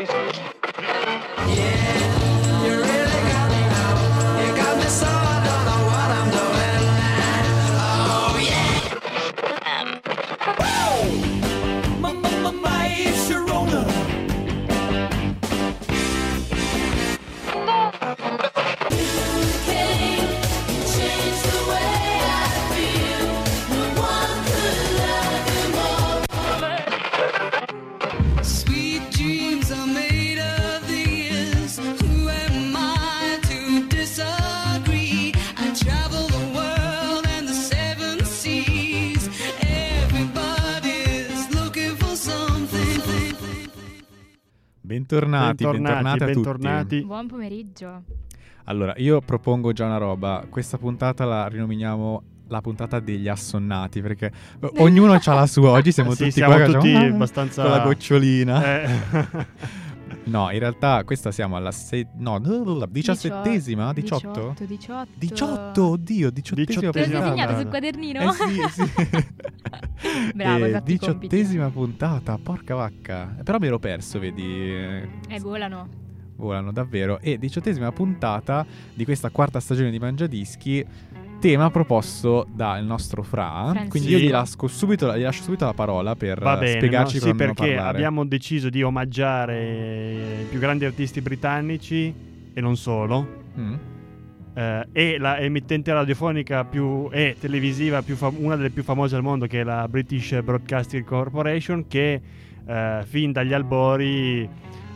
Yeah. Bentornati, bentornati, a bentornati. tutti. Buon pomeriggio. Allora, io propongo già una roba. Questa puntata la rinominiamo la puntata degli assonnati perché ognuno ha la sua. Oggi siamo Sì, tutti siamo qua tutti facciamo, "Ah", abbastanza- con la gocciolina. Eh. No, in realtà questa siamo alla se- no, diciassettesima, 18? 18, 18. 18, oddio, diciottesima lo segnato puntata. sul quadernino? Eh sì, sì. Bravo, Eh, i compiti. diciottesima puntata, porca vacca. Però mi ero perso, vedi. eh, volano. volano davvero. E diciottesima puntata di questa quarta stagione di Mangiadischi. Tema proposto dal nostro Fra. Francisco. Quindi io gli lascio, subito, gli lascio subito la parola per bene, spiegarci no? cosa sì, perché parlare. abbiamo deciso di omaggiare i più grandi artisti britannici e non solo. Mm? Eh, e la emittente radiofonica più e televisiva più fam- una delle più famose al mondo che è la British Broadcasting Corporation che eh, fin dagli albori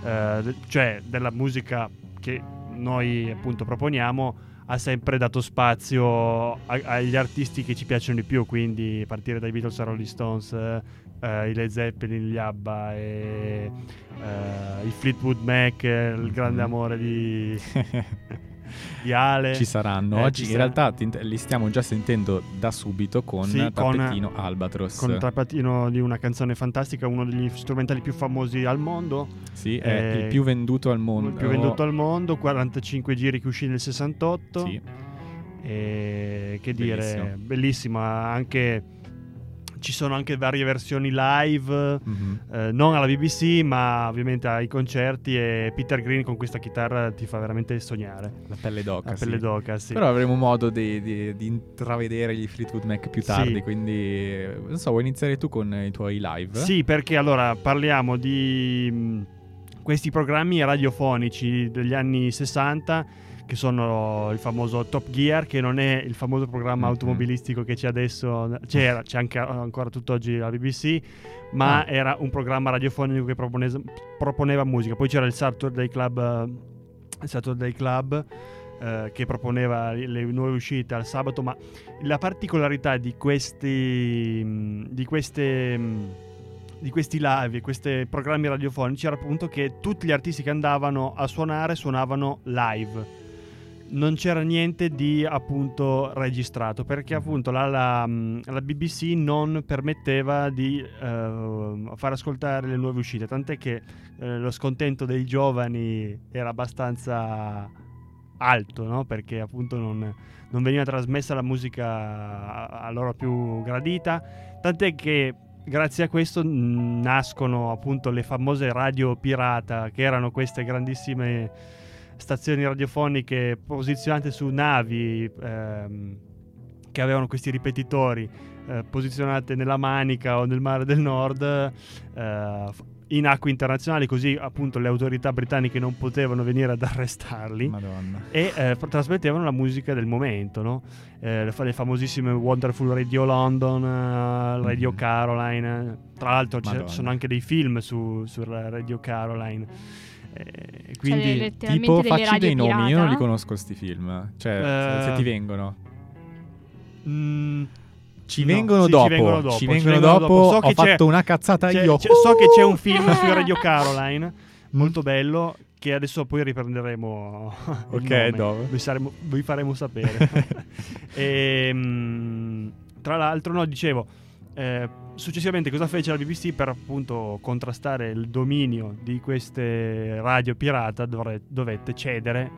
eh, cioè della musica che noi appunto proponiamo ha sempre dato spazio a- agli artisti che ci piacciono di più quindi a partire dai Beatles a Rolling Stones eh, i Led Zeppelin, gli ABBA e eh, i Fleetwood Mac il grande Mhm. amore di, di Ale Ci saranno. Eh, Oggi ci in sarà- realtà ti- li stiamo già sentendo da subito con Sì, con- Tappetino Albatros. con il trapattino di una canzone fantastica, uno degli strumentali più famosi al mondo, Sì, è eh, il più venduto al mondo. il più venduto al mondo, 45 giri che uscì nel 68. Sì. E che dire, bellissima. Anche ci sono anche varie versioni live, Mhm. eh, non alla BBC, ma ovviamente ai concerti. E Peter Green con questa chitarra ti fa veramente sognare. La pelle d'oca. La sì. pelle d'oca, sì. Però avremo modo di, di- di intravedere gli Fleetwood Mac più Sì. tardi, quindi eh, non so, vuoi iniziare tu con i tuoi live? Sì, perché allora parliamo di mh, questi programmi radiofonici degli anni 60 che sono il famoso Top Gear che non è il famoso programma Mhm. automobilistico che c'è adesso c'era c'è anche ancora tutt'oggi la BBC ma Ah. era un programma radiofonico che propone- proponeva musica poi c'era il Saturday Club eh, il Saturday Club eh, che proponeva le nuove uscite al sabato ma la particolarità di questi di queste di questi live, questi programmi radiofonici era appunto che tutti gli artisti che andavano a suonare suonavano live. Non c'era niente di appunto registrato perché appunto la, la, mh, la BBC non permetteva di eh, far ascoltare le nuove uscite, tant'è che eh, lo scontento dei giovani era abbastanza alto, no? perché appunto non, non veniva trasmessa la musica a loro più gradita, tant'è che grazie a questo nascono appunto le famose radio pirata, che erano queste grandissime stazioni radiofoniche posizionate su navi ehm, che avevano questi ripetitori eh, posizionate nella Manica o nel Mare del Nord eh, in acque internazionali, così appunto le autorità britanniche non potevano venire ad arrestarli Madonna. e eh, trasmettevano la musica del momento, no? Eh, le, fa- le famosissime Wonderful Radio London, eh, Radio Mhm. Caroline. Tra l'altro ci sono anche dei film su, su Radio Caroline. Eh, quindi Cioè, Tipo, facci dei nomi, io non li pirata? conosco sti film. Cioè, Eh, se ti vengono. mm, Ci no, vengono sì, dopo. Ci vengono dopo. Ci ci vengono vengono dopo. So Ho fatto una cazzata c'è- io. c'è- so che c'è un film su Radio Caroline Mm. molto bello che adesso poi riprenderemo. Ok, dove? Vi, saremo- vi faremo sapere. Ehm, tra l'altro, no, dicevo, eh, successivamente cosa fece la BBC per appunto contrastare il dominio di queste radio pirata? Dovre- dovette cedere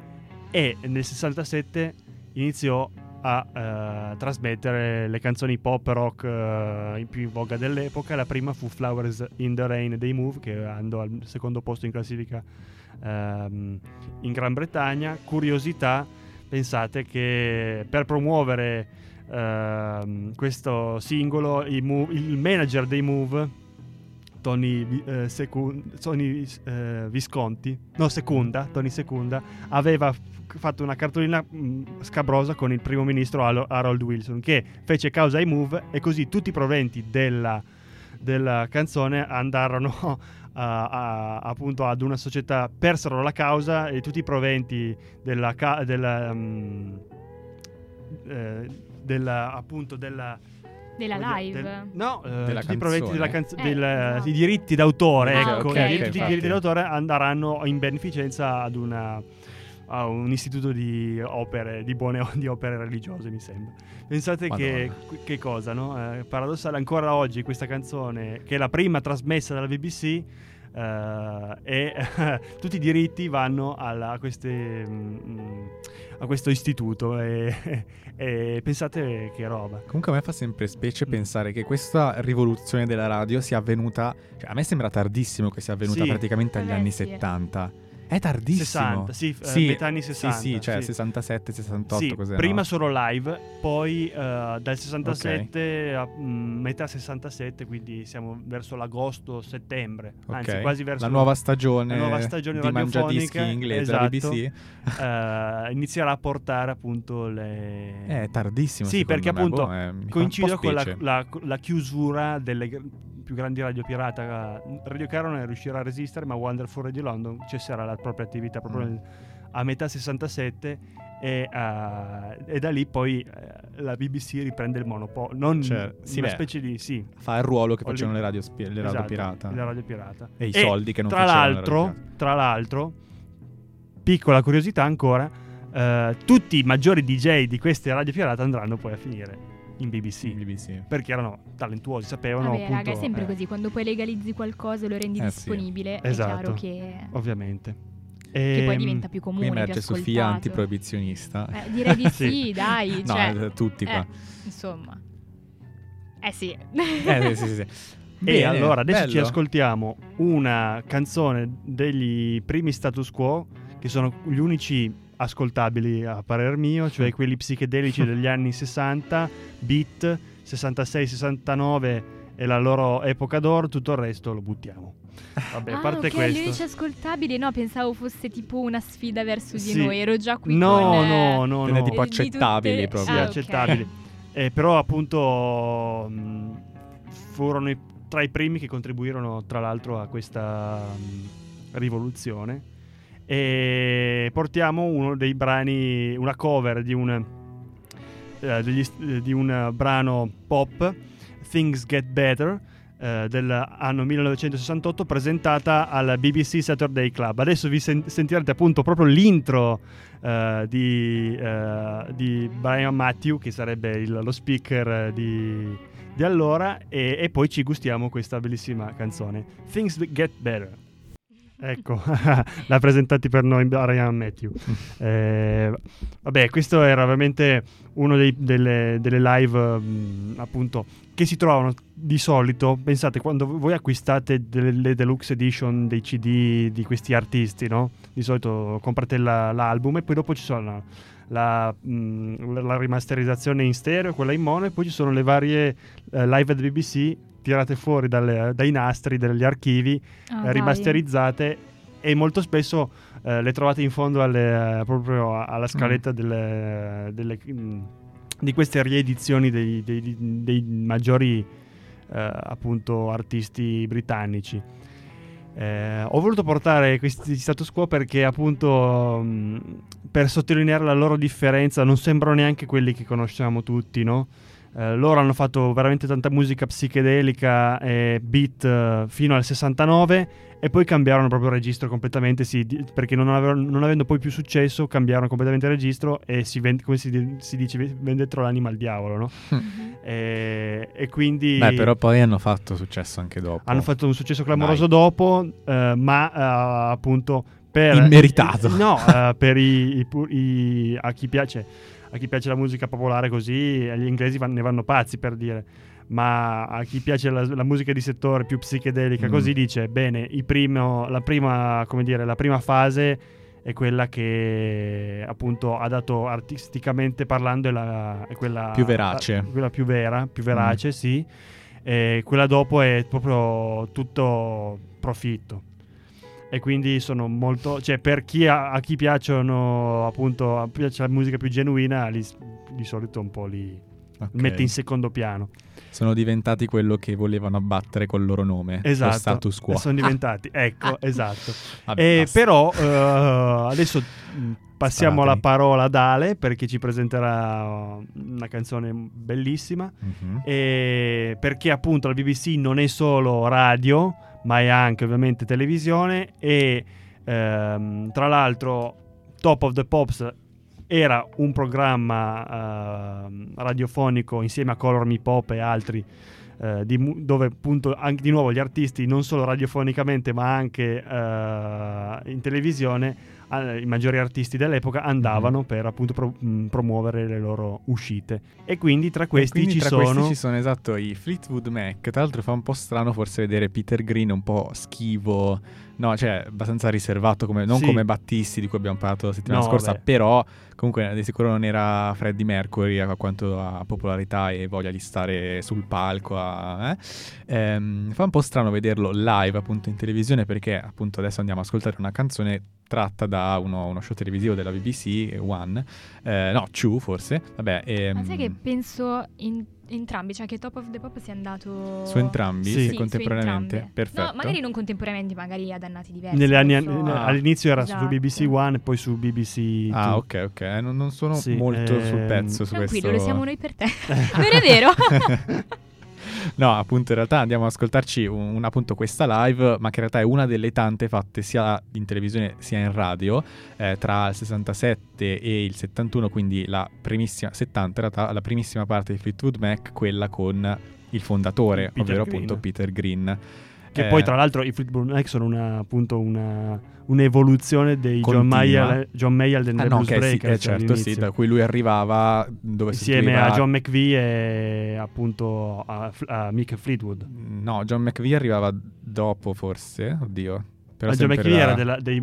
e nel 67 iniziò a eh, trasmettere le canzoni pop rock eh, più in voga dell'epoca. La prima fu Flowers in the Rain dei Move, che andò al secondo posto in classifica ehm, in Gran Bretagna. Curiosità, pensate che per promuovere ehm, questo singolo Move- il manager dei Move Tony, eh, Secun- Tony, eh, Visconti, no Secunda, Tony Secunda, aveva fatto una cartolina mh, scabrosa con il primo ministro Haro- Harold Wilson che fece causa ai Move e così tutti i proventi della, della canzone andarono a- a- appunto ad una società, persero la causa e tutti i proventi della, ca- della, mh, eh, della- appunto della Della Voglio- live. del- no, eh, Della tutti i proventi della canzone? canzone, Eh, esatto. i diritti d'autore, Ah, ecco, ok, i diritti- ok, tutti i diritti d'autore andranno in beneficenza ad una a un istituto di opere di buone di opere religiose, mi sembra. Pensate che, che cosa, no? Eh, paradossale ancora oggi questa canzone che è la prima trasmessa dalla BBC eh, e tutti i diritti vanno alla- a, queste, mm, a questo istituto e, e pensate che roba. Comunque a me fa sempre specie Mm. pensare che questa rivoluzione della radio sia avvenuta, cioè a me sembra tardissimo che sia avvenuta Sì. praticamente agli Eh anni sì. 70. È tardissimo. 60, sì, eh, metà anni 60, Sì, sì, cioè sì. 67, 68, Sì, cos'è? prima no? solo live, poi eh, dal 67 a mm, metà 67, quindi siamo verso l'agosto-settembre, anzi Ok. quasi verso la nuova stagione, la nuova stagione di mangiadischi inglese esatto. BBC. eh, inizierà a portare appunto le... È tardissimo. Sì, perché me, appunto boh, eh, un po' coincide con la, la- la chiusura delle più grandi radio pirata. Radio Caron riuscirà a resistere, ma Wonderful Radio London cesserà la propria attività proprio Mm. a metà 67 e, eh, e da lì poi eh, la BBC riprende il monopolio. Non Cioè, sì, una beh, specie di... Sì, Fa il ruolo che facevano le radio, spi- le radio esatto, pirata. La radio pirata. E i soldi che non tra facevano le l'altro, tra l'altro, piccola curiosità ancora, eh, tutti i maggiori DJ di queste radio pirata andranno poi a finire in BBC. BBC. Perché erano talentuosi, sapevano Vabbè, appunto... raga, è sempre eh, così. Quando poi legalizzi qualcosa e lo rendi Eh, sì. disponibile, è Esatto. chiaro che, Ovviamente. che poi Ehm, diventa più Qui comune, più emerge. Sofia antiproibizionista. Eh, direi di Sì. sì, dai. no, cioè, eh, tutti qua. eh, insomma. Eh sì. Eh, sì, sì, sì. E Bene, allora adesso ci bello. ascoltiamo una canzone degli primi status quo, che sono gli unici ascoltabili a parer mio, cioè quelli psichedelici degli anni 60, beat, 66-69 e la loro epoca d'oro, tutto il resto lo buttiamo. Vabbè, a ah, parte ok, gli questo. unici ascoltabili, no, pensavo fosse tipo una sfida verso di Sì. noi. Ero già qui No, con, eh, no, no, no. tipo di tutte- accettabili Sì, proprio. Ah, ok. accettabili. Eh, però appunto mh, furono i- tra i primi che contribuirono tra l'altro a questa mh, rivoluzione e portiamo uno dei brani, una cover di un, eh, degli di un brano pop, Things Get Better, eh, dell'anno 1968 presentata al BBC Saturday Club. Adesso vi sen- sentirete appunto proprio l'intro eh, di, eh, di Brian Matthew, che sarebbe il- lo speaker di, di allora, e, e poi ci gustiamo questa bellissima canzone. Things Get Better. Ecco, l'ha presentati per noi Brian Matthew. Eh, vabbè, questo era veramente uno dei- delle, delle live mh, appunto che si trovano di solito. Pensate, quando voi acquistate delle deluxe edition dei CD di questi artisti, no? Di solito comprate la- l'album e poi dopo ci sono la, mh, la rimasterizzazione in stereo, quella in mono, e poi ci sono le varie eh, live del BBC tirate fuori dalle- dai nastri degli archivi Ah, eh, rimasterizzate e molto spesso eh, le trovate in fondo alle, proprio alla scaletta delle, delle, mm, di queste riedizioni dei, dei- dei maggiori eh, appunto artisti britannici. Eh, ho voluto portare questi status quo perché appunto mh, per sottolineare la loro differenza non sembrano neanche quelli che conosciamo tutti, no? Eh, loro hanno fatto veramente tanta musica psichedelica e beat eh, fino al 69 e poi cambiarono proprio registro completamente, sì, perché non, avevano- non avendo poi più successo cambiarono completamente registro e si vend- come si, di- si dice vendettero l'anima al diavolo, no? Mhm. E, e quindi... Beh, però poi hanno fatto successo anche dopo. Hanno fatto un successo clamoroso Dai. dopo, eh, ma eh, appunto per... Immeritato. No, eh, per i, i i- a chi piace a chi piace la musica popolare così, gli inglesi van- ne vanno pazzi per dire. Ma a chi piace la, la musica di settore più psichedelica, Mm. così dice: Bene, primo- la, prima, come dire, la prima fase è quella che appunto ha dato artisticamente parlando è, la, è quella Più verace. quella più vera, più Mm. verace, sì. E quella dopo è proprio tutto profitto. E quindi sono molto. cioè, per chi a, a chi piacciono appunto piace la musica più genuina, li- di solito un po' li Ok. mette in secondo piano. Sono diventati quello che volevano abbattere col loro nome, Esatto. lo status quo. Sono diventati, ecco, esatto. Vabbè, Eh, basta. però eh, adesso mh, passiamo la Sparatemi. parola ad Ale perché ci presenterà uh, una canzone bellissima. E perché appunto la BBC non è solo radio, ma è anche ovviamente televisione e ehm, tra l'altro Top of the Pops era un programma ehm, radiofonico insieme a Color Me Pop e altri eh, di dove appunto anche di nuovo gli artisti non solo radiofonicamente ma anche eh, in televisione eh, i maggiori artisti dell'epoca andavano Mhm. per appunto pro- mh, promuovere le loro uscite e quindi tra questi quindi ci tra sono questi ci sono esatto i Fleetwood Mac. Tra l'altro fa un po' strano forse vedere Peter Green un po' schivo, no, cioè abbastanza riservato, come, non Sì. come Battisti di cui abbiamo parlato la settimana No, scorsa, beh. però comunque di sicuro non era Freddie Mercury a quanto a popolarità e voglia di stare sul palco. a- eh. Ehm, fa un po' strano vederlo live appunto in televisione perché appunto adesso andiamo ad ascoltare una canzone tratta da uno, uno show televisivo della BBC, One, eh, no, Two forse, vabbè. ehm, Ma sai che penso in entrambi, cioè che Top of the Pop sia andato Su entrambi, Sì. sì, contemporaneamente. entrambe. Perfetto. No, magari non contemporaneamente, magari ad annati diversi. Negli anni, so. Ah. all'inizio era Esatto. su BBC One e poi su BBC Ah, Two. ok, ok. Eh, Non, non sono Sì, molto sul ehm, pezzo su Tranquillo, questo. lo siamo noi per te. non è vero? no, appunto, in realtà andiamo ad ascoltarci un, un- appunto questa live, ma che in realtà è una delle tante fatte sia in televisione sia in radio eh, tra il 67 e il 71, quindi la primissima 70 in realtà la primissima parte di Fleetwood Mac, quella con il fondatore, Peter ovvero Green. appunto Peter Green. Che Eh, poi, tra l'altro, i Fleetwood Mac sono una, appunto una, un'evoluzione dei John Continua. Mayer, John Mayer and Ah, no, Blues ok, sì, Breakers eh, certo, sì, da cui lui arrivava dove insieme sostituiva- a John McVie e appunto a, a Mick Fleetwood. No, John McVie arrivava dopo forse, oddio. Però Ma John sempre McVie era della- dei,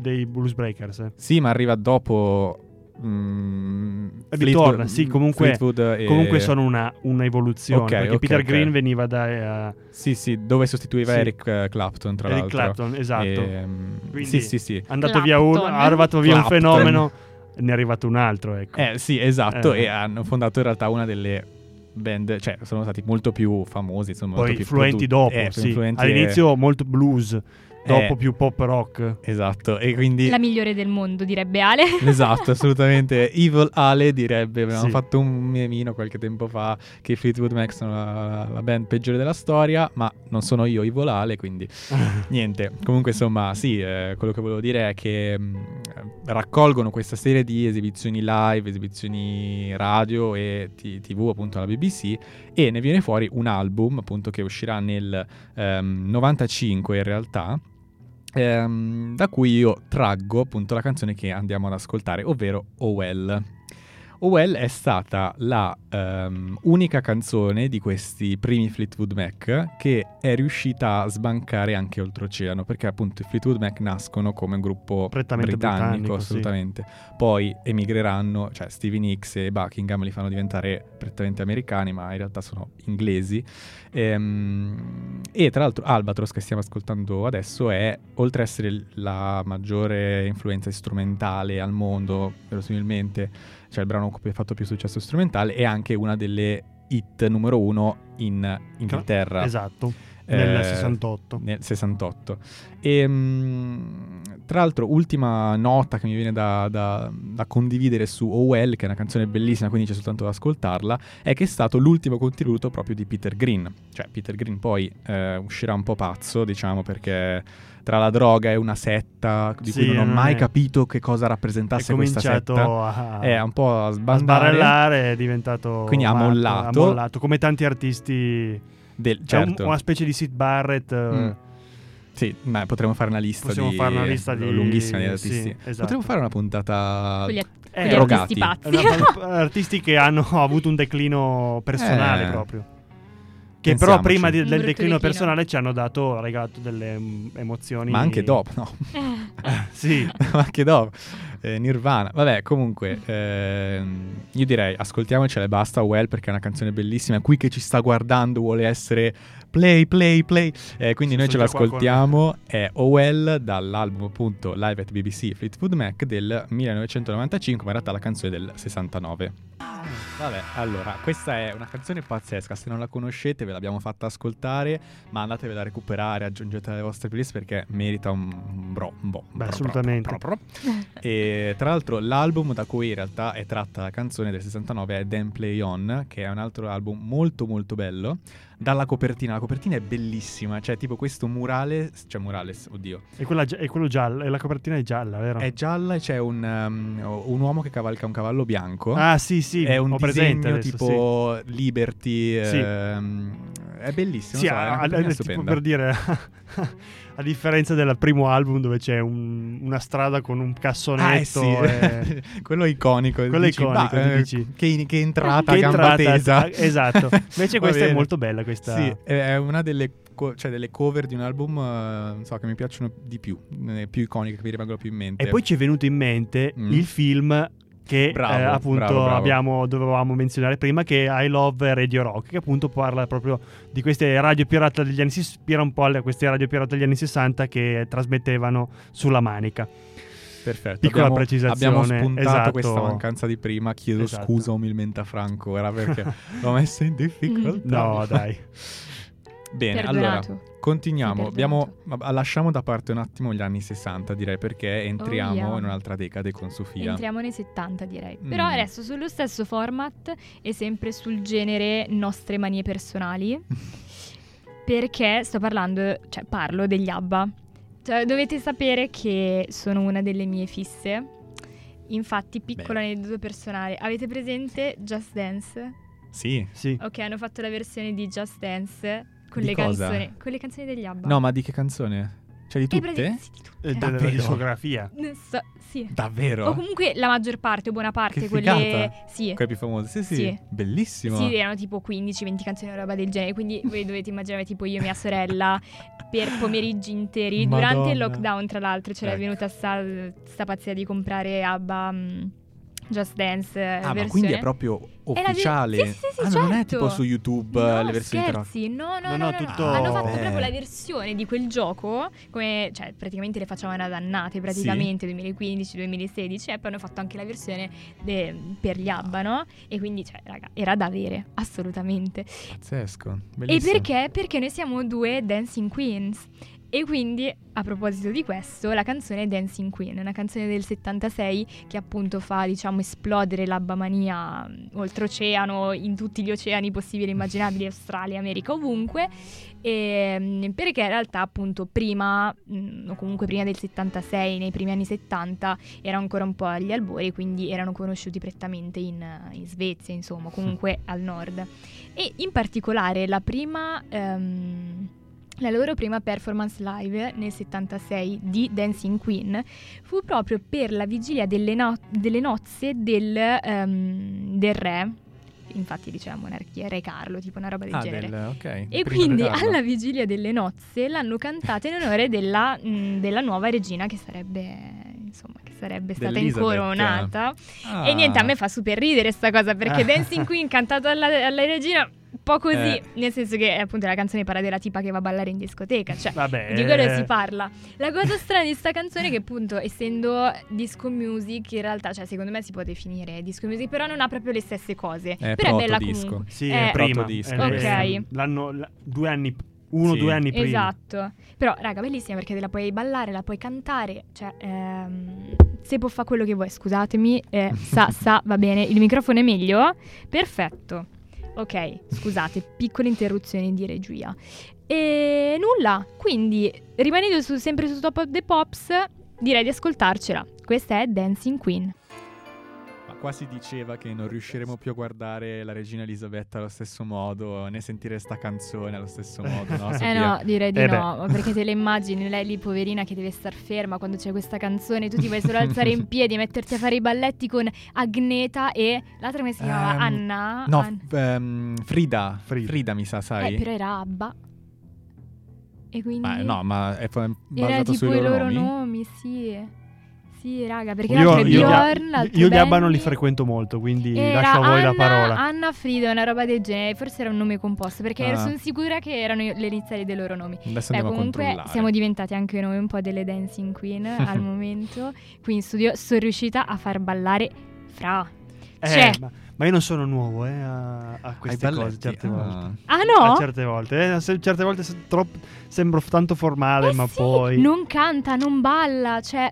dei Blues Breakers. eh. Sì, ma arriva dopo... mm, Ritorna, sì, comunque- e- Comunque sono una, un'evoluzione. Ok, perché ok, Peter ok. Green veniva da eh, Sì, sì, dove sostituiva Sì. Eric eh, Clapton, tra Eric l'altro. Clapton, esatto. Ehm, Quindi- sì, sì, sì. È andato via uno, Clapton. è arrivato via un Clapton. fenomeno, ne è arrivato un altro. Ecco. Eh, sì, esatto, Eh. e hanno fondato in realtà una delle band, cioè sono stati molto più famosi, insomma, molto Poi più influenti produ- dopo, eh, sì. influenti all'inizio molto blues, dopo Eh. più pop rock. Esatto, e quindi... La migliore del mondo, direbbe Ale. Esatto, assolutamente. Evil Ale direbbe, avevamo Sì. fatto un memino qualche tempo fa che i Fleetwood Mac sono la, la band peggiore della storia, ma non sono io Evil Ale, quindi niente. Comunque insomma, sì, eh, quello che volevo dire è che mh, raccolgono questa serie di esibizioni live, esibizioni radio e t- tv appunto alla BBC e ne viene fuori un album appunto che uscirà nel ehm, 95 in realtà ehm, da cui io traggo appunto la canzone che andiamo ad ascoltare, ovvero Oh Well. Well è stata la ehm, unica canzone di questi primi Fleetwood Mac che è riuscita a sbancare anche oltreoceano, perché appunto i Fleetwood Mac nascono come un gruppo britannico, britannico, sì. assolutamente. Poi emigreranno, cioè Stevie Nicks e Buckingham li fanno diventare prettamente americani, ma in realtà sono inglesi. Ehm, e tra l'altro Albatros che stiamo ascoltando adesso è, oltre ad essere la maggiore influenza strumentale al mondo, verosimilmente, cioè il brano che ha fatto più successo strumentale, è anche una delle hit numero uno in Inghilterra. Esatto, nel Eh, 68. nel 68. E, mm, tra l'altro, ultima nota che mi viene da, da- da condividere su Oh Well, che è una canzone bellissima, quindi c'è soltanto da ascoltarla, è che è stato l'ultimo contributo proprio di Peter Green. Cioè, Peter Green poi eh, uscirà un po' pazzo, diciamo, perché tra la droga e una setta di Sì, cui non ho mai è- capito che cosa rappresentasse questa setta. a, È un po' a sbarellare, è diventato Quindi ha mollato. ha mollato, come tanti artisti. Del, C'è un- certo. una specie di Sid Barrett eh, Mm. Sì, ma potremmo fare una lista Possiamo di... fare una lista di- lunghissima di sì, artisti. esatto. Potremmo fare una puntata... Con gli, at- Eh, con gli artisti pazzi. una- artisti che hanno avuto un declino personale Eh. proprio. Che però Pensiamoci. prima di- Un del declino declino. personale ci hanno dato, regalato delle mm, emozioni. Ma anche dopo, no? Sì. Ma anche dopo. Eh, Nirvana. Vabbè, comunque, ehm, io direi ascoltiamocela e basta. Well, perché è una canzone bellissima. Qui che ci sta guardando vuole essere play, play, play. Eh, quindi Sì, noi ce l'ascoltiamo. È Owell dall'album appunto Live at BBC Fleetwood Mac del 1995, ma in realtà la canzone del 69. Vabbè, allora, questa è una canzone pazzesca. Se non la conoscete, ve l'abbiamo fatta ascoltare, ma andatevela a recuperare, aggiungetela alle vostre playlist perché merita un bro, un bo. Beh, bro, assolutamente. bro, bro. E tra l'altro l'album da cui in realtà è tratta la canzone del 69 è Then Play On, che è un altro album molto molto bello. Dalla copertina, la copertina è bellissima, cioè tipo questo murale, cioè murales, oddio, E, quella, e quello giallo, e la copertina è gialla, vero? è gialla e c'è un, um, un uomo che cavalca un cavallo bianco. Ah, sì, sì. è un disegno adesso, tipo Liberty, Sì. ehm, è bellissimo, Sì, so, è a- a- copertina tipo stupenda. per dire, a differenza del primo album dove c'è un- una strada con un cassonetto. Ah, eh sì, e- quello iconico. Quello dici, iconico, bah, eh, dici. Che, che entrata Che gamba entrata- tesa. esatto. Invece questa è bene. molto bella, questa- Sì, è una delle, cioè delle cover di un album eh, non so, che mi piacciono di più, eh, più iconiche, che mi rimangono più in mente. E poi ci è venuto in mente Mm. il film che Bravo, eh, appunto bravo, bravo. abbiamo, dovevamo menzionare prima che è I Love Radio Rock che appunto parla proprio di queste radio pirata degli anni si ispira un po' a queste radio pirata degli anni 60 che trasmettevano sulla manica Perfetto. Piccola abbiamo, precisazione, Abbiamo spuntato esatto. questa mancanza di prima. Chiedo Esatto. scusa umilmente a Franco ora perché l'ho messo in difficoltà. no dai Bene, allora continuiamo. Abbiamo, lasciamo da parte un attimo gli anni 60, direi, perché entriamo Oh, yeah. in un'altra decade con Sofia. Entriamo nei 70 direi. Mm. Però adesso sullo stesso format e sempre sul genere nostre manie personali. perché sto parlando, cioè parlo degli ABBA. Cioè, dovete sapere che sono una delle mie fisse. Infatti, piccolo Beh. aneddoto personale. Avete presente Just Dance? Sì. sì Ok, hanno fatto la versione di Just Dance con Di le cosa? canzoni. Con le canzoni degli ABBA. No, ma di che canzone? Cioè di Eh, tutte? sì, di tutte. Eh, della Davvero? discografia so- sì. Davvero? O comunque la maggior parte, o buona parte, Che quelle. figata. Sì. Quelle più famose. Sì, sì. Sì. Bellissimo. Sì, erano tipo 15-20 canzoni o roba del genere. Quindi voi dovete immaginare tipo io e mia sorella per pomeriggi interi. Durante il Madonna. lockdown, tra l'altro, c'era Ecco. venuta sta, sta pazzia di comprare ABBA mm, Just Dance. eh, Ah, ma versione. quindi è proprio ufficiale? sì, sì, sì, ah, non è certo. tipo su YouTube No, eh, le versioni scherzi, no, no, No, no, no, no, no. tutto- Hanno fatto Eh. proprio la versione di quel gioco, come, cioè praticamente le facevano ad annate, praticamente 2015-2016, e poi hanno fatto anche la versione de- per gli ABBA, no? E quindi, cioè, raga, era da avere, assolutamente. Pazzesco. E Bellissimo. perché? Perché noi siamo due Dancing Queens. E quindi, a proposito di questo, la canzone Dancing Queen, una canzone del 76 che appunto fa, diciamo, esplodere l'abbamania mh, oltreoceano, in tutti gli oceani possibili e immaginabili, Australia, America, ovunque. E, mh, perché in realtà appunto prima, mh, o comunque prima del 76, nei primi anni 70, era ancora un po' agli albori, quindi erano conosciuti prettamente in, in Svezia, insomma, comunque al nord. E in particolare la prima... ehm, la loro prima performance live nel 76 di Dancing Queen fu proprio per la vigilia delle, no- delle nozze del, ehm, del re, infatti diceva monarchia, re Carlo, tipo una roba del Ah, genere. del, ok. E Primo quindi alla vigilia delle nozze l'hanno cantata in onore della, mh, della nuova regina che sarebbe, insomma, che sarebbe stata incoronata. Ah. E niente, a me fa super ridere sta cosa perché Ah. Dancing Queen cantato alla, alla regina, po' così, Eh. nel senso che appunto la canzone parla della tipa che va a ballare in discoteca, cioè vabbè di quello si parla. La cosa strana di sta canzone è che appunto essendo disco music in realtà, cioè secondo me si può definire disco music, però non ha proprio le stesse cose. È però è bella protodisco. comunque. sì Eh, è prima è- Ok. è- l'anno la- due anni uno Sì. due anni prima Esatto. Però, raga, bellissima perché te la puoi ballare, la puoi cantare. Cioè, ehm, se può fare quello che vuoi, scusatemi. eh, sa, sa, va bene. Il microfono è meglio? Perfetto. Ok, scusate, piccole interruzioni di regia. E nulla, quindi rimanendo su- sempre su Top of the Pops, direi di ascoltarcela. Questa è Dancing Queen. Qua si diceva che non riusciremo più a guardare la regina Elisabetta allo stesso modo, né sentire sta canzone allo stesso modo, no? Eh no, direi di Eh no, ma perché te le immagini, lei lì poverina che deve star ferma quando c'è questa canzone, tu ti vuoi solo alzare in piedi, metterti a fare i balletti con Agneta e l'altra come si chiamava? Ehm, Anna? No, An- f- ehm, Frida. Frida. Frida. mi sa, sai? eh, però era Abba. E quindi... Ma no, ma è fa- Era basato tipo sui i loro loro nomi? nomi, sì. Sì, raga, perché Io, l'altro io, gli, Bjorn, l'altro io gli ABBA non li frequento molto, quindi Era lascio a voi Anna, la parola. Anna Frida, una roba del genere. Forse era un nome composto, perché Ah. sono sicura che erano le iniziali dei loro nomi. Adesso Beh, andiamo a comunque controllare. siamo diventati anche noi un po' delle dancing queen al momento. Qui in studio sono riuscita a far ballare Fra. Eh, Cioè- ma, ma io non sono nuovo eh, a, a queste cose certe Ah. volte. Ah A no? certe volte, eh, se- certe volte se- troppo- sembro tanto formale, Eh ma sì, poi Non canta, non balla, cioè...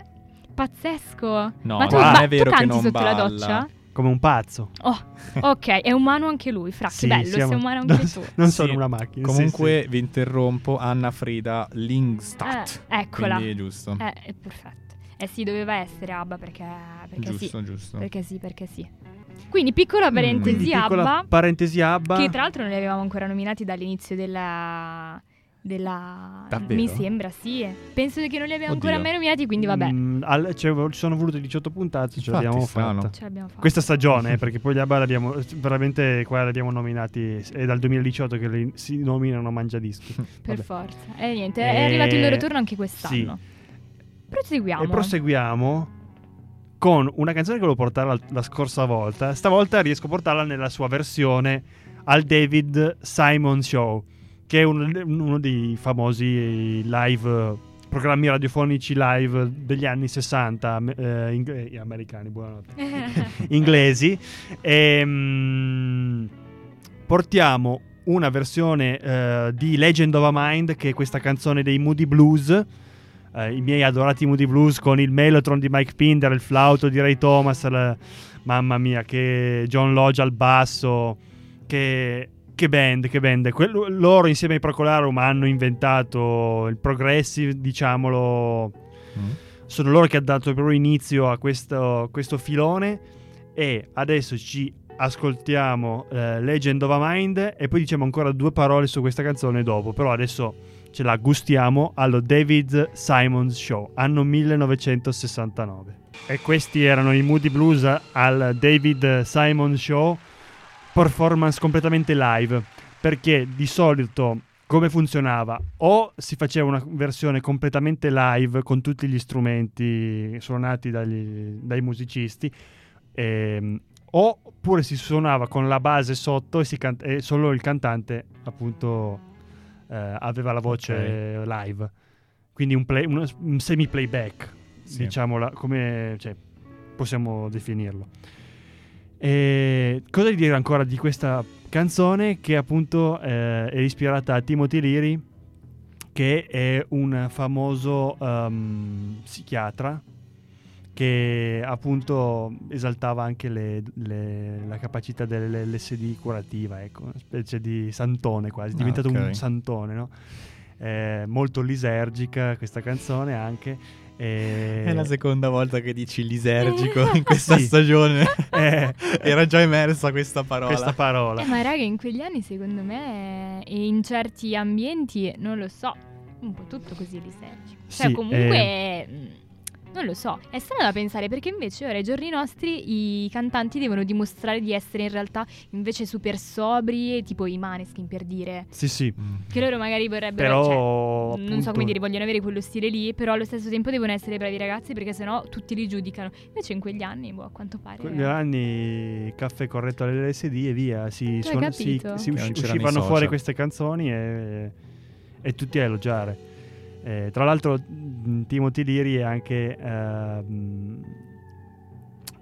Pazzesco. No, ma tu, non ba- è vero tu che non sotto la balla. doccia? come un pazzo. Oh, ok, è umano anche lui. Fra, Sì, che bello, siamo- sei umano non, anche tu. non Sì. sono una macchina. sì, Comunque vi interrompo, Anna Frida Lingstad. Eh, eccola. Quindi è giusto. Eh, è perfetto. Eh sì, doveva essere Abba perché, perché giusto, sì. giusto. Perché sì, perché sì. Quindi piccola Mm. parentesi Quindi piccola Abba, parentesi ABBA. che tra l'altro non li avevamo ancora nominati dall'inizio della... della... Davvero? Mi sembra, sì. Penso che non li abbiamo Oddio. ancora mai nominati, quindi vabbè. Mm, al- cioè, ci sono volute 18 puntate, ce l'abbiamo fatta. Ce l'abbiamo fatta. Questa stagione, eh, perché poi gli ABBA l'abbiamo veramente qua li abbiamo nominati. È dal 2018 che li- si nominano mangiadischi. Per Vabbè. forza. E niente, è Eh, arrivato il loro turno anche quest'anno. sì. Proseguiamo. E proseguiamo con una canzone che volevo portare la, la scorsa volta. Stavolta riesco a portarla nella sua versione al David Simon Show, che è un- uno dei famosi live, programmi radiofonici live degli anni 60 am- eh, ing- eh, americani, buonanotte, inglesi. E, portiamo una versione eh, di Legend of a Mind, che è questa canzone dei Moody Blues. eh, I miei adorati Moody Blues con il Mellotron di Mike Pinder, il flauto di Ray Thomas, la- mamma mia, che John Lodge al basso, che, che band, che band. Quello- loro insieme ai Procolarum hanno inventato il progressive, diciamolo, Mm. sono loro che hanno dato proprio inizio a questo, questo filone e adesso ci ascoltiamo eh, Legend of a Mind e poi diciamo ancora due parole su questa canzone dopo, però adesso ce la gustiamo allo David Simons Show, anno 1969. E questi erano i Moody Blues al David Simons Show, performance completamente live, perché di solito come funzionava? O si faceva una versione completamente live con tutti gli strumenti suonati dagli- dai musicisti, ehm, oppure si suonava con la base sotto e, si can- e solo il cantante appunto eh, aveva la voce live. Quindi un, play- un semi-playback, Sì. diciamola, come cioè, possiamo definirlo. E cosa dire ancora di questa canzone che appunto eh, è ispirata a Timothy Leary, che è un famoso ehm, psichiatra che appunto esaltava anche le- le- la capacità dell'LSD curativa, ecco, una specie di santone quasi, è Ah, diventato ok. un santone, no? Eh, molto lisergica questa canzone anche. E- È la seconda volta che dici lisergico in questa Sì. stagione. Eh, Era già emersa questa parola. questa parola. Eh, ma raga, in quegli anni secondo me e in certi ambienti, non lo so, un po' tutto così lisergico. Cioè Sì, comunque, mh, non lo so, è strano da pensare perché invece ora ai giorni nostri i cantanti devono dimostrare di essere in realtà invece super sobri, tipo i maneskin per dire. Sì, sì. Che loro magari vorrebbero... cioè, Però non so appunto, come dire, vogliono avere quello stile lì, però allo stesso tempo devono essere bravi ragazzi perché sennò tutti li giudicano. Invece in quegli anni, boh, a quanto pare... Quegli anni caffè corretto all'LSD e via, si, hai suona- si- si usci- uscivano fuori queste canzoni e, e tutti a elogiare. Eh, tra l'altro mh, Timothy Leary è anche ehm,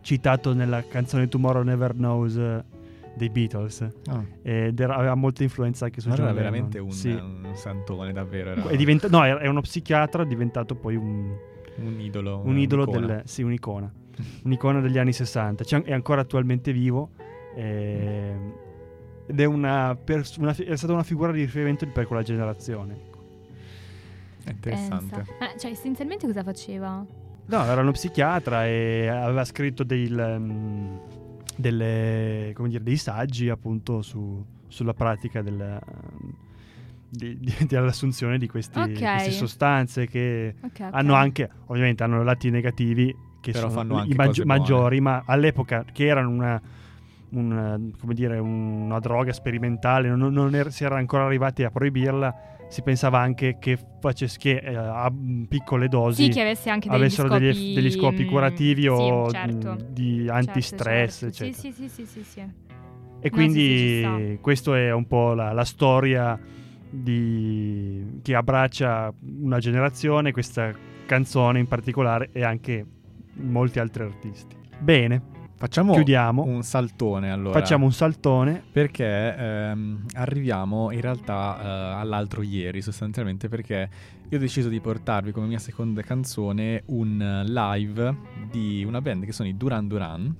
citato nella canzone Tomorrow Never Knows eh, dei Beatles Ah, ed era- aveva molta influenza anche su ma John era Lennon. veramente un, Sì. un santone, davvero. Era È, diventa- no, è, è uno psichiatra diventato poi un, un idolo. un idolo un'icona. del, sì, un'icona. un'icona degli anni 60. C'è è ancora attualmente vivo. ehm, ed è, una pers- una è stata una figura di riferimento per quella generazione. È interessante. Pensa. Ma cioè, essenzialmente cosa faceva? No, era uno psichiatra e aveva scritto del, mm, delle, come dire, dei saggi appunto su- sulla pratica del, di- di- dell'assunzione di questi, Ok. queste sostanze che Ok, ok. hanno anche, ovviamente hanno lati negativi che Però sono fanno anche i maggi- maggiori, ma all'epoca che erano una, un, come dire, una droga sperimentale, non, non er- si era ancora arrivati a proibirla, si pensava anche che, facesse, che eh, a mm, piccole dosi Sì, anche degli avessero scopi, degli, degli scopi mm, curativi sì, o certo. mm, di Certo, antistress, certo. eccetera. Sì, sì, sì, sì, sì, sì. E No, sì, quindi sì, ci questa è un po' la, la storia di- che abbraccia una generazione, questa canzone in particolare e anche molti altri artisti. Bene, Facciamo chiudiamo, un saltone allora. facciamo un saltone. Perché ehm, arriviamo in realtà eh, all'altro ieri sostanzialmente perché io ho deciso di portarvi come mia seconda canzone un live di una band che sono i Duran Duran.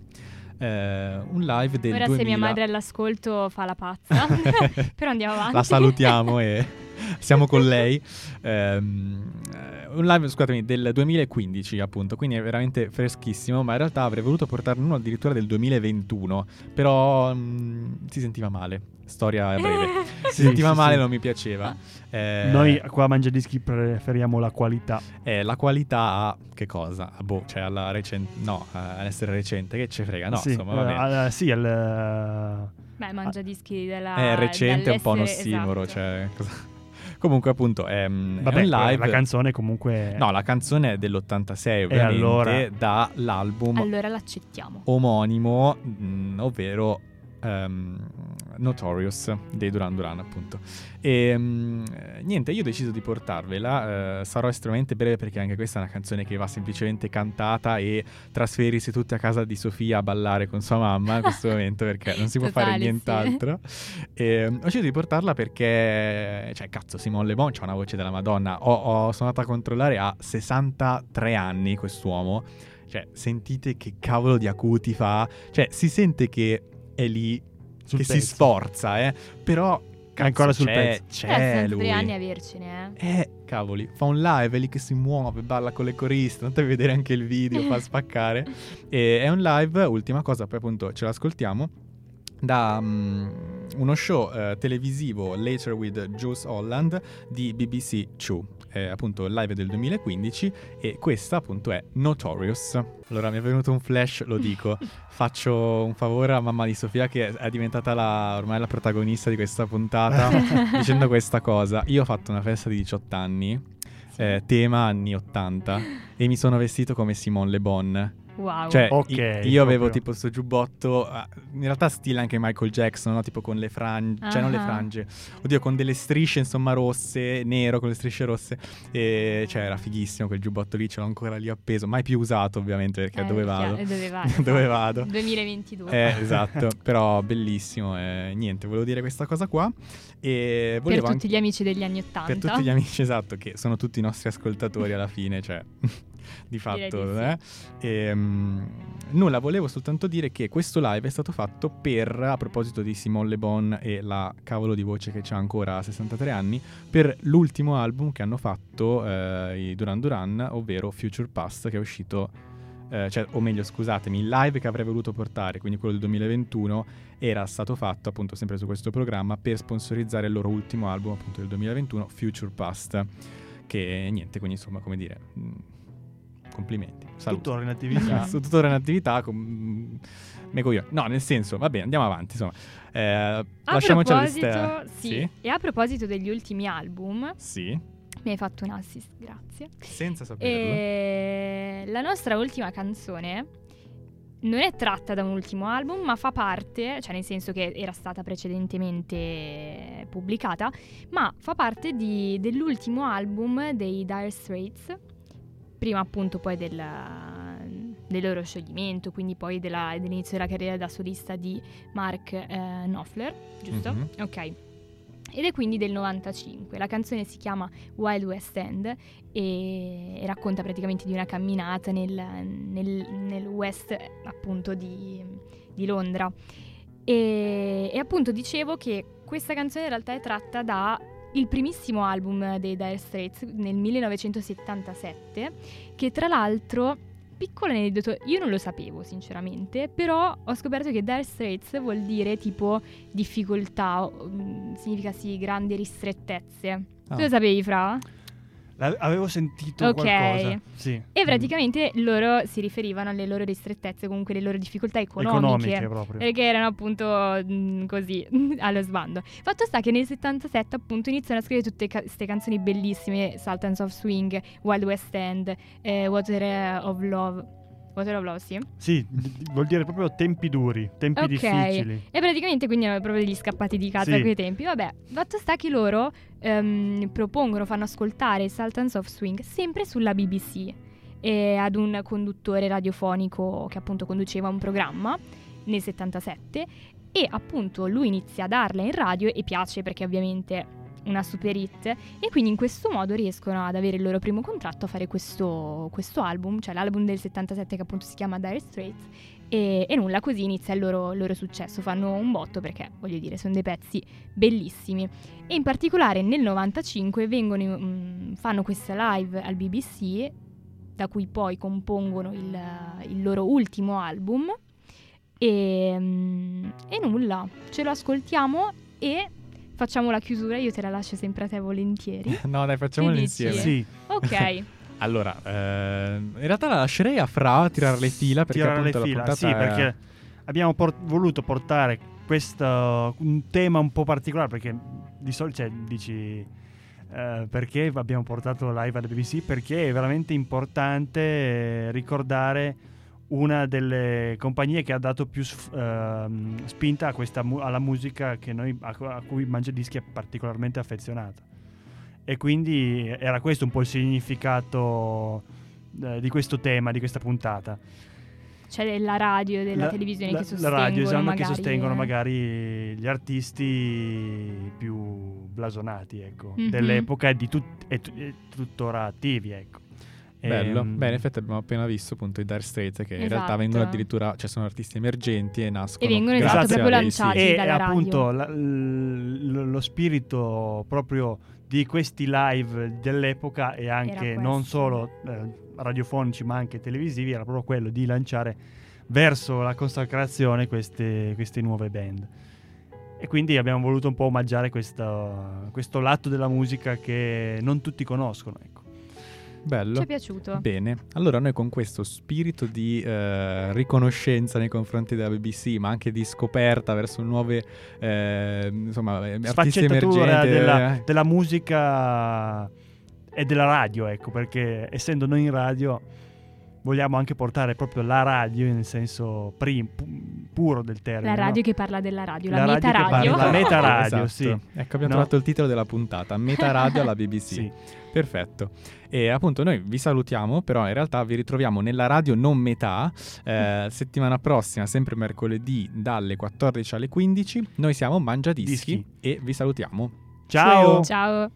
eh, un live del Ora 2000 se mia madre all'ascolto fa la pazza. Però andiamo avanti. La salutiamo e siamo con lei. Eh, un live, scusatemi, del 2015 appunto, quindi è veramente freschissimo, ma in realtà avrei voluto portarne uno addirittura del 2021, però mm, si sentiva male. Storia breve. Si Sì, sentiva sì, male, sì. non mi piaceva. Eh, Noi qua a Mangiadischi preferiamo la qualità. eh, la qualità a che cosa? A boh, cioè alla recente, no, all'essere recente, che ci frega, no, sì, insomma, va eh, bene. al- sì, al- Beh, mangia dischi della È recente, è un po' un dall'essere- ossimoro, esatto. cioè, cosa- Comunque appunto è, mm, è vabbè, un live. la canzone comunque No, la canzone è dell'86 ovviamente, allora? dall'album Allora l'accettiamo. omonimo, mm, ovvero ehm, Notorious dei Duran Duran appunto. E eh, niente, io ho deciso di portarvela, eh, sarò estremamente breve perché anche questa è una canzone che va semplicemente cantata e trasferirsi tutti a casa di Sofia a ballare con sua mamma in questo momento perché non si può fare sì. nient'altro. E, mm, ho deciso di portarla perché, cioè, cazzo, Simone Le Bon c'ha una voce della Madonna. Ho, ho- sono andato a controllare, ha 63 anni quest'uomo. Cioè, sentite che cavolo di acuti fa. Cioè, si sente che è lì, sul che si pezzo. sforza, eh. Però, cazzo, ancora sul c'è, pezzo. C'è sono lui. tre anni a avercene, eh. Eh, cavoli, fa un live, è lì che si muove, balla con le coriste, andate a vedere anche il video, fa spaccare. E è un live, ultima cosa, poi appunto ce l'ascoltiamo, da mm, uno show eh, televisivo Later with Jules Holland di BBC 2. È appunto live del 2015 e questa appunto è Notorious. Allora mi è venuto un flash, lo dico. Faccio un favore a mamma di Sofia che è diventata la- ormai la protagonista di questa puntata dicendo questa cosa. Io ho fatto una festa di 18 anni, eh, tema anni 80, e mi sono vestito come Simone Le Bon. Wow. Cioè, Ok, i- io avevo proprio. tipo sto giubbotto, ah, in realtà stile anche Michael Jackson, no? tipo con le frange, cioè non le frange, oddio, con delle strisce insomma rosse, nero con le strisce rosse, e cioè era fighissimo quel giubbotto lì, ce l'ho ancora lì appeso, mai più usato ovviamente perché Eh, dove vado? eh, Dove vai? Dove vado? 2022. Eh, esatto, però bellissimo, eh, niente, volevo dire questa cosa qua e per tutti anche- gli amici degli anni 80. per tutti gli amici, esatto, che sono tutti i nostri ascoltatori alla fine, cioè, di fatto, di sì. eh. Ehm, nulla, volevo soltanto dire che questo live è stato fatto per, a proposito di Simone Le Bon e la cavolo di voce che c'ha ancora a 63 anni, per l'ultimo album che hanno fatto eh, i Duran Duran, ovvero Future Past, che è uscito eh, cioè, o meglio, scusatemi, il live che avrei voluto portare, quindi quello del 2021, era stato fatto appunto sempre su questo programma per sponsorizzare il loro ultimo album appunto del 2021, Future Past, che niente, quindi insomma, come dire, complimenti. Saluto. tuttora in attività. Su tuttora in attività, com- io. No, nel senso, va bene, andiamo avanti, insomma. Eh, A lasciamoci alle sì. sì? E a proposito degli ultimi album, Sì, mi hai fatto un assist, grazie. senza saperlo. E la nostra ultima canzone non è tratta da un ultimo album, ma fa parte, cioè nel senso che era stata precedentemente pubblicata, ma fa parte di- dell'ultimo album dei Dire Straits, prima appunto poi del, del loro scioglimento, quindi poi della- dell'inizio della carriera da solista di Mark eh, Knopfler, giusto? Mhm. Ok. Ed è quindi del 95. La canzone si chiama Wild West End e, e racconta praticamente di una camminata nel, nel- nel west appunto di, di Londra. E, e appunto dicevo che questa canzone in realtà è tratta da il primissimo album dei Dire Straits nel 1977 che tra l'altro piccolo aneddoto, io non lo sapevo sinceramente, però ho scoperto che Dire Straits vuol dire tipo difficoltà, mm, significa sì, grandi ristrettezze. Ah. Tu lo sapevi, Fra? Avevo sentito Ok. qualcosa. Sì. E praticamente loro si riferivano alle loro ristrettezze, comunque le loro difficoltà economiche. economiche proprio. Perché erano appunto mm, così, allo sbando. Fatto sta che nel 77 appunto iniziano a scrivere tutte queste canzoni bellissime, Sultans of Swing, Wild West End, eh, Water of Love. Water of Love, sì. Sì, vuol dire proprio tempi duri, tempi Ok. difficili. E praticamente quindi erano proprio degli scappati di casa Sì. a quei tempi. Vabbè, fatto sta che loro ehm, propongono, fanno ascoltare Sultans of Swing sempre sulla BBC e ad un conduttore radiofonico che appunto conduceva un programma nel 77 e appunto lui inizia a darla in radio e piace perché ovviamente una super hit e quindi in questo modo riescono ad avere il loro primo contratto a fare questo, questo album, cioè l'album del 77 che appunto si chiama Dire Straits e, e nulla, così inizia il loro, il loro successo. Fanno un botto perché, voglio dire, sono dei pezzi bellissimi. E in particolare nel 95 vengono, mm, fanno questa live al BBC, da cui poi compongono il, il loro ultimo album. E, mm, e nulla, ce lo ascoltiamo e facciamo la chiusura. Io te la lascio sempre a te volentieri. No, dai, facciamolo insieme. Sì, Ok, Allora, eh, in realtà la lascerei a Fra a tirare le fila perché tirare le appunto fila. la Sì, è- perché abbiamo por- voluto portare questo un tema un po' particolare perché di solito cioè, dici eh, perché abbiamo portato live alla BBC perché è veramente importante eh, ricordare una delle compagnie che ha dato più ehm, spinta a questa mu- alla musica che noi, a, a cui Mangiadischi è particolarmente affezionato e quindi era questo un po' il significato eh, di questo tema, di questa puntata c'è la radio e della la- televisione la- che la sostengono radio, esatto, magari, che sostengono eh. magari gli artisti più blasonati ecco, Mhm. dell'epoca e, di tut- e tu- e tuttora attivi ecco. Bello, Ehm, beh in effetti abbiamo appena visto appunto i Dire Straits che in realtà Esatto. vengono addirittura, cioè sono artisti emergenti e nascono E vengono, esatto, proprio lanciati. sì. e radio. appunto la- l- lo spirito proprio di questi live dell'epoca e anche non solo eh, radiofonici ma anche televisivi era proprio quello di lanciare verso la consacrazione queste, queste nuove band e quindi abbiamo voluto un po' omaggiare questo, questo lato della musica che non tutti conoscono ecco. Bello. Ci è piaciuto. Bene, allora noi con questo spirito di eh, riconoscenza nei confronti della BBC, ma anche di scoperta verso nuove eh, insomma, eh, artisti sfaccettatura emergenti, della, eh, della musica e della radio, ecco, perché essendo noi in radio vogliamo anche portare proprio la radio nel senso prim- puro del termine. La no? radio che parla della radio, la, La meta radio radio. parla- la meta radio, Esatto. sì. Ecco, abbiamo No? trovato il titolo della puntata, Meta Radio alla BBC. Sì. Perfetto. E appunto noi vi salutiamo, però in realtà vi ritroviamo nella radio non metà, eh, settimana prossima, sempre mercoledì dalle 14 alle 15. Noi siamo Mangia Dischi Dischi. e vi salutiamo. Ciao! Ciao.